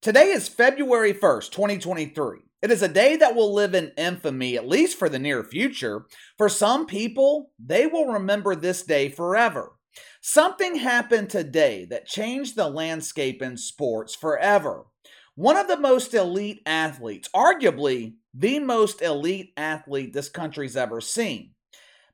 Today is February 1st, 2023. It is a day that will live in infamy, at least for the near future. For some people, they will remember this day forever. Something happened today that changed the landscape in sports forever. One of the most elite athletes, arguably the most elite athlete this country's ever seen,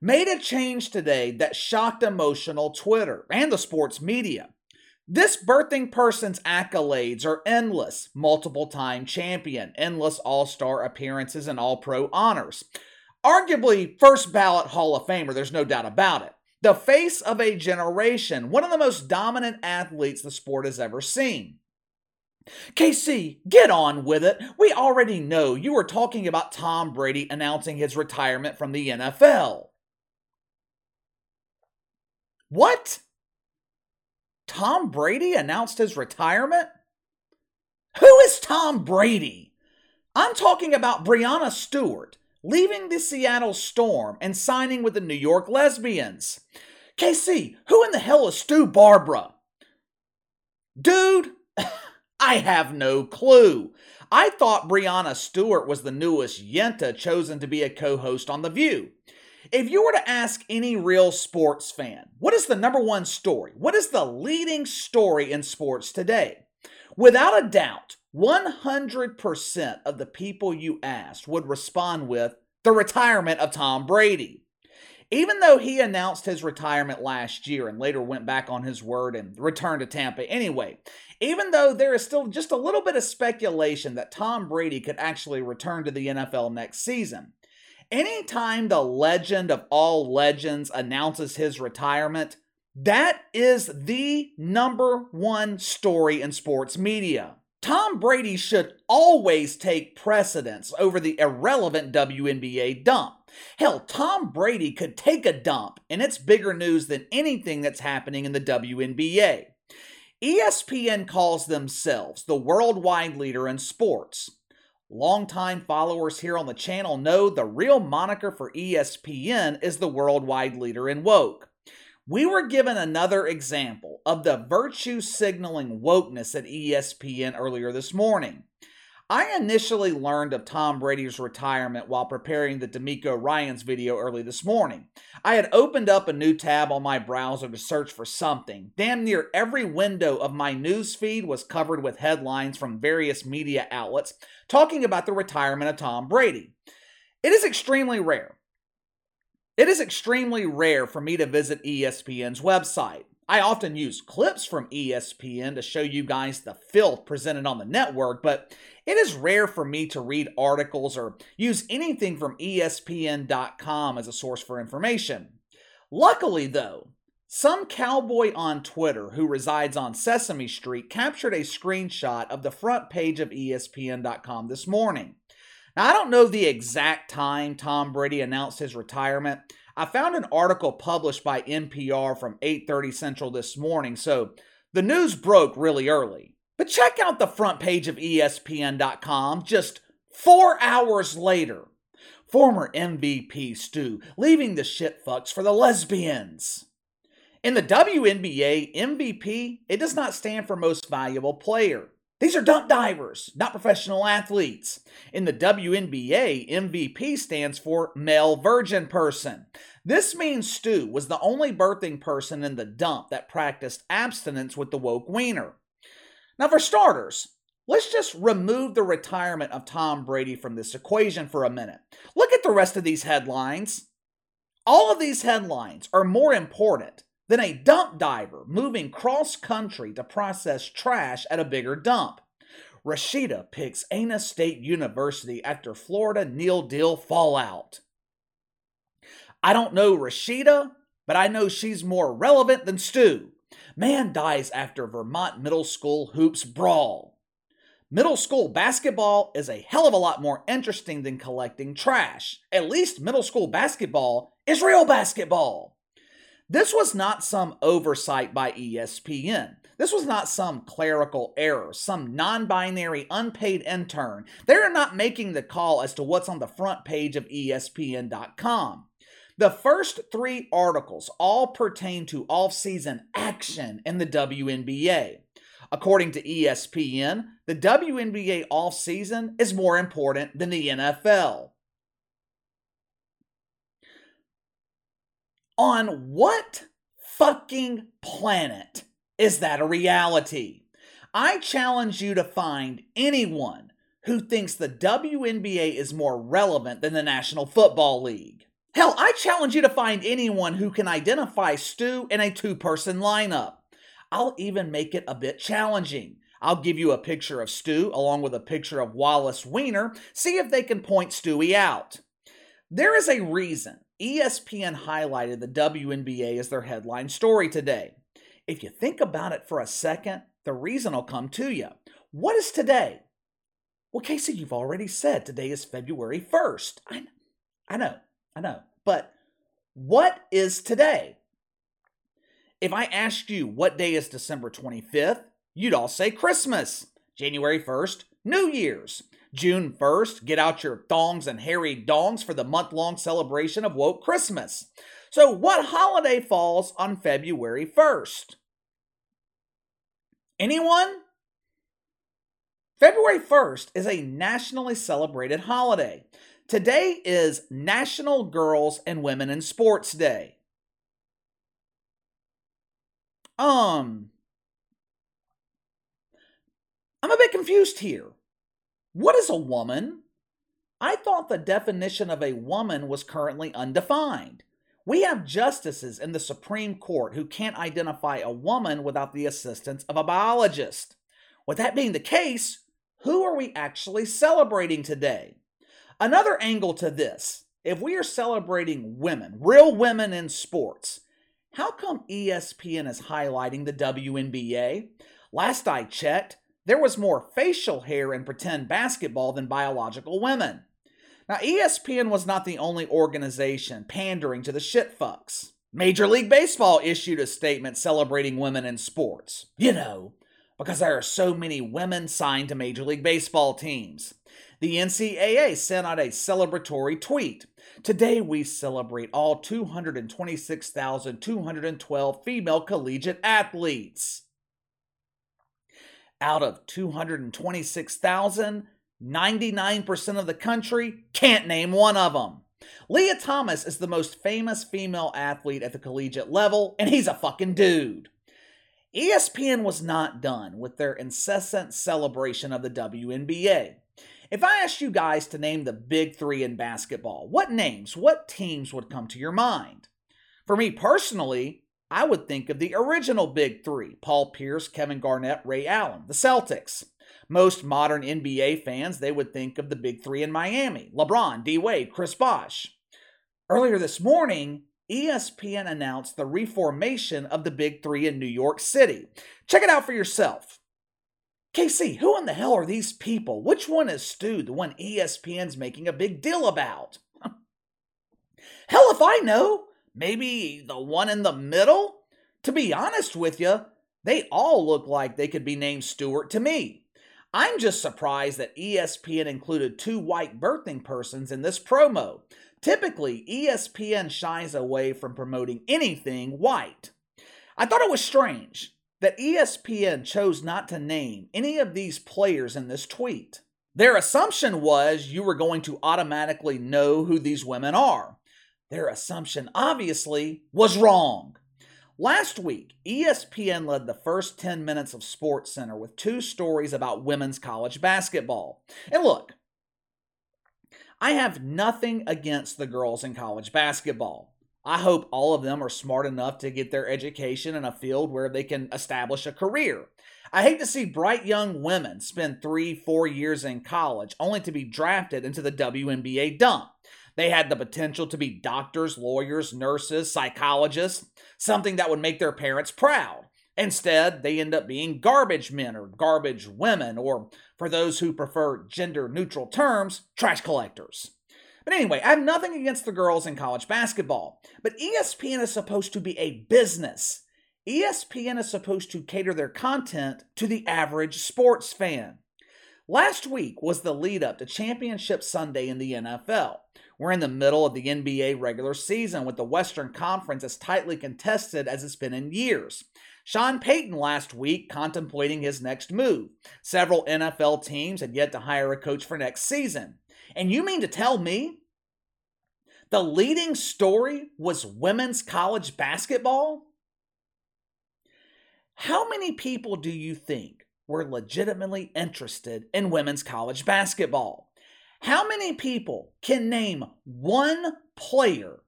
made a change today that shocked emotional Twitter and the sports media. This birthing person's accolades are endless multiple time champion, endless all star appearances, and all pro honors. Arguably, first ballot Hall of Famer, there's no doubt about it. The face of a generation, one of the most dominant athletes the sport has ever seen. KC, get on with it. We already know you were talking about Tom Brady announcing his retirement from the NFL. What? Tom Brady announced his retirement? Who is Tom Brady? I'm talking about Breanna Stewart leaving the Seattle Storm and signing with the New York Lesbians. KC, who in the hell is Stu Barbara? Dude, I have no clue. I thought Breanna Stewart was the newest Yenta chosen to be a co host on The View. If you were to ask any real sports fan, what is the number one story? What is the leading story in sports today? Without a doubt, 100% of the people you asked would respond with the retirement of Tom Brady. Even though he announced his retirement last year and later went back on his word and returned to Tampa anyway, even though there is still just a little bit of speculation that Tom Brady could actually return to the NFL next season, anytime the legend of all legends announces his retirement, that is the number one story in sports media. Tom Brady should always take precedence over the irrelevant WNBA dump. Hell, Tom Brady could take a dump, and it's bigger news than anything that's happening in the WNBA. ESPN calls themselves the worldwide leader in sports. Longtime followers here on the channel know the real moniker for ESPN is the worldwide leader in woke. We were given another example of the virtue signaling wokeness at ESPN earlier this morning. I initially learned of Tom Brady's retirement while preparing the DeMeco Ryans video early this morning. I had opened up a new tab on my browser to search for something. Damn near every window of my news feed was covered with headlines from various media outlets talking about the retirement of Tom Brady. It is extremely rare. It is extremely rare for me to visit ESPN's website. I often use clips from ESPN to show you guys the filth presented on the network, but it is rare for me to read articles or use anything from ESPN.com as a source for information. Luckily, though, some cowboy on Twitter who resides on Sesame Street captured a screenshot of the front page of ESPN.com this morning. Now, I don't know the exact time Tom Brady announced his retirement. I found an article published by NPR from 8:30 Central this morning, so the news broke really early. But check out the front page of ESPN.com just 4 hours later. Former MVP Stu leaving the shitfucks for the lesbians. In the WNBA, MVP, it does not stand for most valuable player. These are dump divers, not professional athletes. In the WNBA, MVP stands for male virgin person. This means Stu was the only birthing person in the dump that practiced abstinence with the woke wiener. Now, for starters, let's just remove the retirement of Tom Brady from this equation for a minute. Look at the rest of these headlines. All of these headlines are more important than a dump diver moving cross country to process trash at a bigger dump. Rashada picks Arizona State University after Florida NIL Deal fallout. I don't know Rashada, but I know she's more relevant than Stu. Man dies after Vermont middle school hoops brawl. Middle school basketball is a hell of a lot more interesting than collecting trash. At least middle school basketball is real basketball. This was not some oversight by ESPN. This was not some clerical error, some non binary unpaid intern. They are not making the call as to what's on the front page of ESPN.com. The first three articles all pertain to off-season action in the WNBA. According to ESPN, the WNBA offseason is more important than the NFL. On what fucking planet is that a reality? I challenge you to find anyone who thinks the WNBA is more relevant than the National Football League. Hell, I challenge you to find anyone who can identify Stu in a two person lineup. I'll even make it a bit challenging. I'll give you a picture of Stu along with a picture of Wallace Weiner, see if they can point Stewie out. There is a reason ESPN highlighted the WNBA as their headline story today. If you think about it for a second, the reason will come to you. What is today? Well, Casey, you've already said today is February 1st. I, I know, I know. But what is today? If I asked you what day is December 25th, you'd all say Christmas. January 1st, New Year's. June 1st, get out your thongs and hairy dongs for the month long celebration of Woke Christmas. So, what holiday falls on February 1st? Anyone? February 1st is a nationally celebrated holiday. Today is National Girls and Women in Sports Day. Um, I'm a bit confused here. What is a woman? I thought the definition of a woman was currently undefined. We have justices in the Supreme Court who can't identify a woman without the assistance of a biologist. With that being the case, who are we actually celebrating today? Another angle to this if we are celebrating women, real women in sports, how come ESPN is highlighting the WNBA? Last I checked, there was more facial hair in pretend basketball than biological women. Now, ESPN was not the only organization pandering to the shitfucks. Major League Baseball issued a statement celebrating women in sports. You know, because there are so many women signed to Major League Baseball teams. The NCAA sent out a celebratory tweet. Today we celebrate all 226,212 female collegiate athletes. Out of 226,000, 99% of the country can't name one of them. Lia Thomas is the most famous female athlete at the collegiate level, and he's a fucking dude. ESPN was not done with their incessant celebration of the WNBA. If I asked you guys to name the big three in basketball, what names, what teams would come to your mind? For me personally, I would think of the original big three Paul Pierce, Kevin Garnett, Ray Allen, the Celtics. Most modern NBA fans, they would think of the big three in Miami LeBron, D Wade, Chris Bosh. Earlier this morning, ESPN announced the reformation of the Big Three in New York City. Check it out for yourself. KC, who in the hell are these people? Which one is Stu, the one ESPN's making a big deal about? hell if I know. Maybe the one in the middle? To be honest with you, they all look like they could be named Stewart to me. I'm just surprised that ESPN included two white birthing persons in this promo. Typically, ESPN shies away from promoting anything white. I thought it was strange that ESPN chose not to name any of these players in this tweet. Their assumption was you were going to automatically know who these women are. Their assumption, obviously, was wrong. Last week, ESPN led the first 10 minutes of Sports Center with two stories about women's college basketball. And look, I have nothing against the girls in college basketball. I hope all of them are smart enough to get their education in a field where they can establish a career. I hate to see bright young women spend three, four years in college only to be drafted into the WNBA dump. They had the potential to be doctors, lawyers, nurses, psychologists, something that would make their parents proud. Instead, they end up being garbage men or garbage women, or for those who prefer gender neutral terms, trash collectors. But anyway, I have nothing against the girls in college basketball, but ESPN is supposed to be a business. ESPN is supposed to cater their content to the average sports fan. Last week was the lead up to Championship Sunday in the NFL. We're in the middle of the NBA regular season with the Western Conference as tightly contested as it's been in years. Sean Payton last week contemplating his next move. Several NFL teams had yet to hire a coach for next season. And you mean to tell me the leading story was women's college basketball? How many people do you think were legitimately interested in women's college basketball? How many people can name one player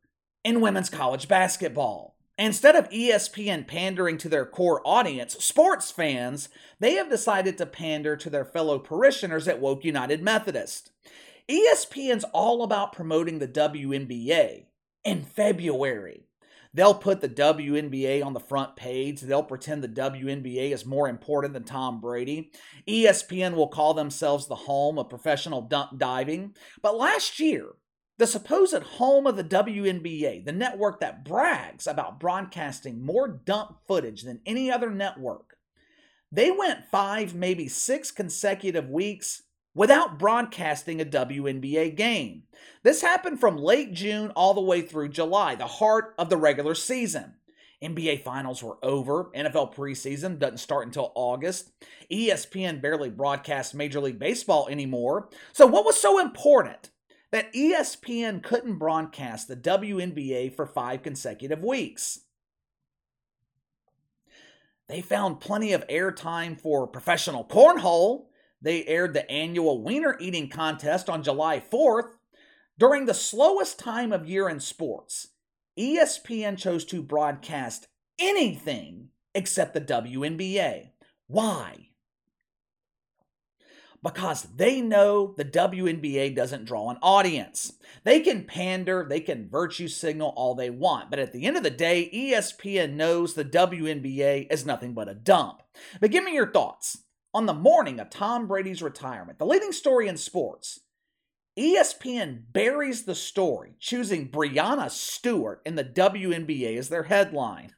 in women's college basketball? Instead of ESPN pandering to their core audience, sports fans, they have decided to pander to their fellow parishioners at Woke United Methodist. ESPN's all about promoting the WNBA in February. They'll put the WNBA on the front page. They'll pretend the WNBA is more important than Tom Brady. ESPN will call themselves the home of professional dump diving. But last year, the supposed home of the WNBA, the network that brags about broadcasting more dump footage than any other network, they went five, maybe six consecutive weeks without broadcasting a WNBA game. This happened from late June all the way through July, the heart of the regular season. NBA finals were over. NFL preseason doesn't start until August. ESPN barely broadcasts Major League Baseball anymore. So, what was so important that ESPN couldn't broadcast the WNBA for five consecutive weeks. They found plenty of airtime for professional cornhole. They aired the annual wiener eating contest on July 4th. During the slowest time of year in sports, ESPN chose to broadcast anything except the WNBA. Why? because they know the WNBA doesn't draw an audience. They can pander, they can virtue signal all they want, but at the end of the day, ESPN knows the WNBA is nothing but a dump. But give me your thoughts. On the morning of Tom Brady's retirement, the leading story in sports, ESPN buries the story, choosing Breanna Stewart in the WNBA as their headline.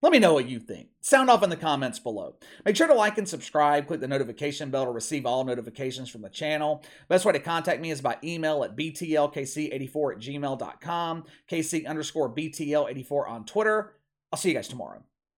Let me know what you think. Sound off in the comments below. Make sure to like and subscribe. Click the notification bell to receive all notifications from the channel. Best way to contact me is by email at btlkc84 at gmail.com, kc underscore btl84 on Twitter. I'll see you guys tomorrow.